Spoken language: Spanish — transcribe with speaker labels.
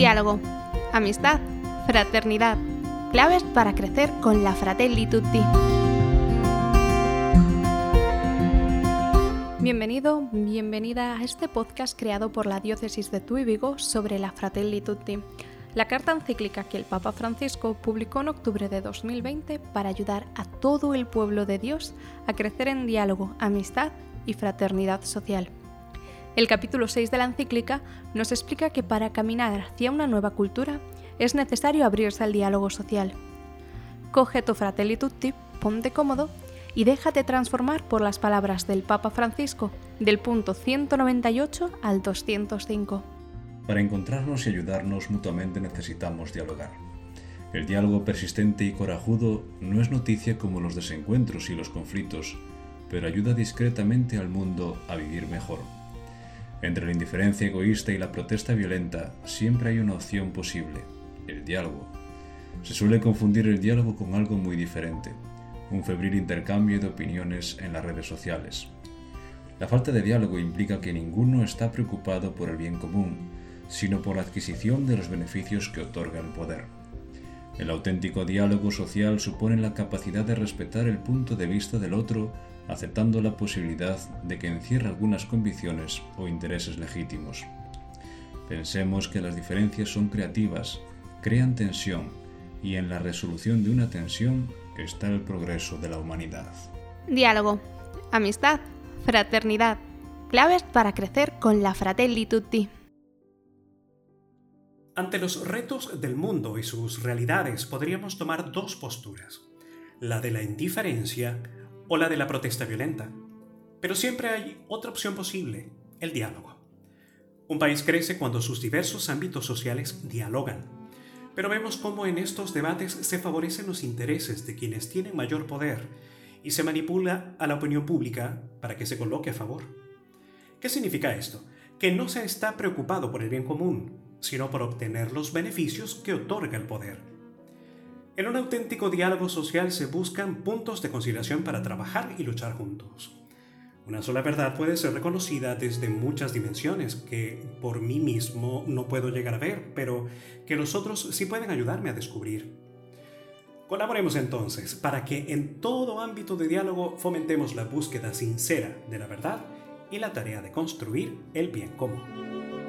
Speaker 1: Diálogo, amistad, fraternidad, claves para crecer con la Fratelli Tutti. Bienvenido, bienvenida a este podcast creado por la diócesis de Tuy Vigo sobre la Fratelli Tutti, la carta encíclica que el Papa Francisco publicó en octubre de 2020 para ayudar a todo el pueblo de Dios a crecer en diálogo, amistad y fraternidad social. El capítulo 6 de la encíclica nos explica que para caminar hacia una nueva cultura es necesario abrirse al diálogo social. Coge tu fratelli tutti, ponte cómodo y déjate transformar por las palabras del Papa Francisco del punto 198 al 205.
Speaker 2: Para encontrarnos y ayudarnos mutuamente necesitamos dialogar. El diálogo persistente y corajudo no es noticia como los desencuentros y los conflictos, pero ayuda discretamente al mundo a vivir mejor. Entre la indiferencia egoísta y la protesta violenta siempre hay una opción posible, el diálogo. Se suele confundir el diálogo con algo muy diferente, un febril intercambio de opiniones en las redes sociales. La falta de diálogo implica que ninguno está preocupado por el bien común, sino por la adquisición de los beneficios que otorga el poder. El auténtico diálogo social supone la capacidad de respetar el punto de vista del otro aceptando la posibilidad de que encierre algunas convicciones o intereses legítimos. Pensemos que las diferencias son creativas, crean tensión y en la resolución de una tensión está el progreso de la humanidad.
Speaker 1: Diálogo, amistad, fraternidad, claves para crecer con la Fratelli.
Speaker 3: Ante los retos del mundo y sus realidades podríamos tomar dos posturas, la de la indiferencia o la de la protesta violenta. Pero siempre hay otra opción posible, el diálogo. Un país crece cuando sus diversos ámbitos sociales dialogan. Pero vemos cómo en estos debates se favorecen los intereses de quienes tienen mayor poder y se manipula a la opinión pública para que se coloque a favor. ¿Qué significa esto? Que no se está preocupado por el bien común, sino por obtener los beneficios que otorga el poder. En un auténtico diálogo social se buscan puntos de conciliación para trabajar y luchar juntos. Una sola verdad puede ser reconocida desde muchas dimensiones que por mí mismo no puedo llegar a ver, pero que los otros sí pueden ayudarme a descubrir. Colaboremos entonces para que en todo ámbito de diálogo fomentemos la búsqueda sincera de la verdad y la tarea de construir el bien común.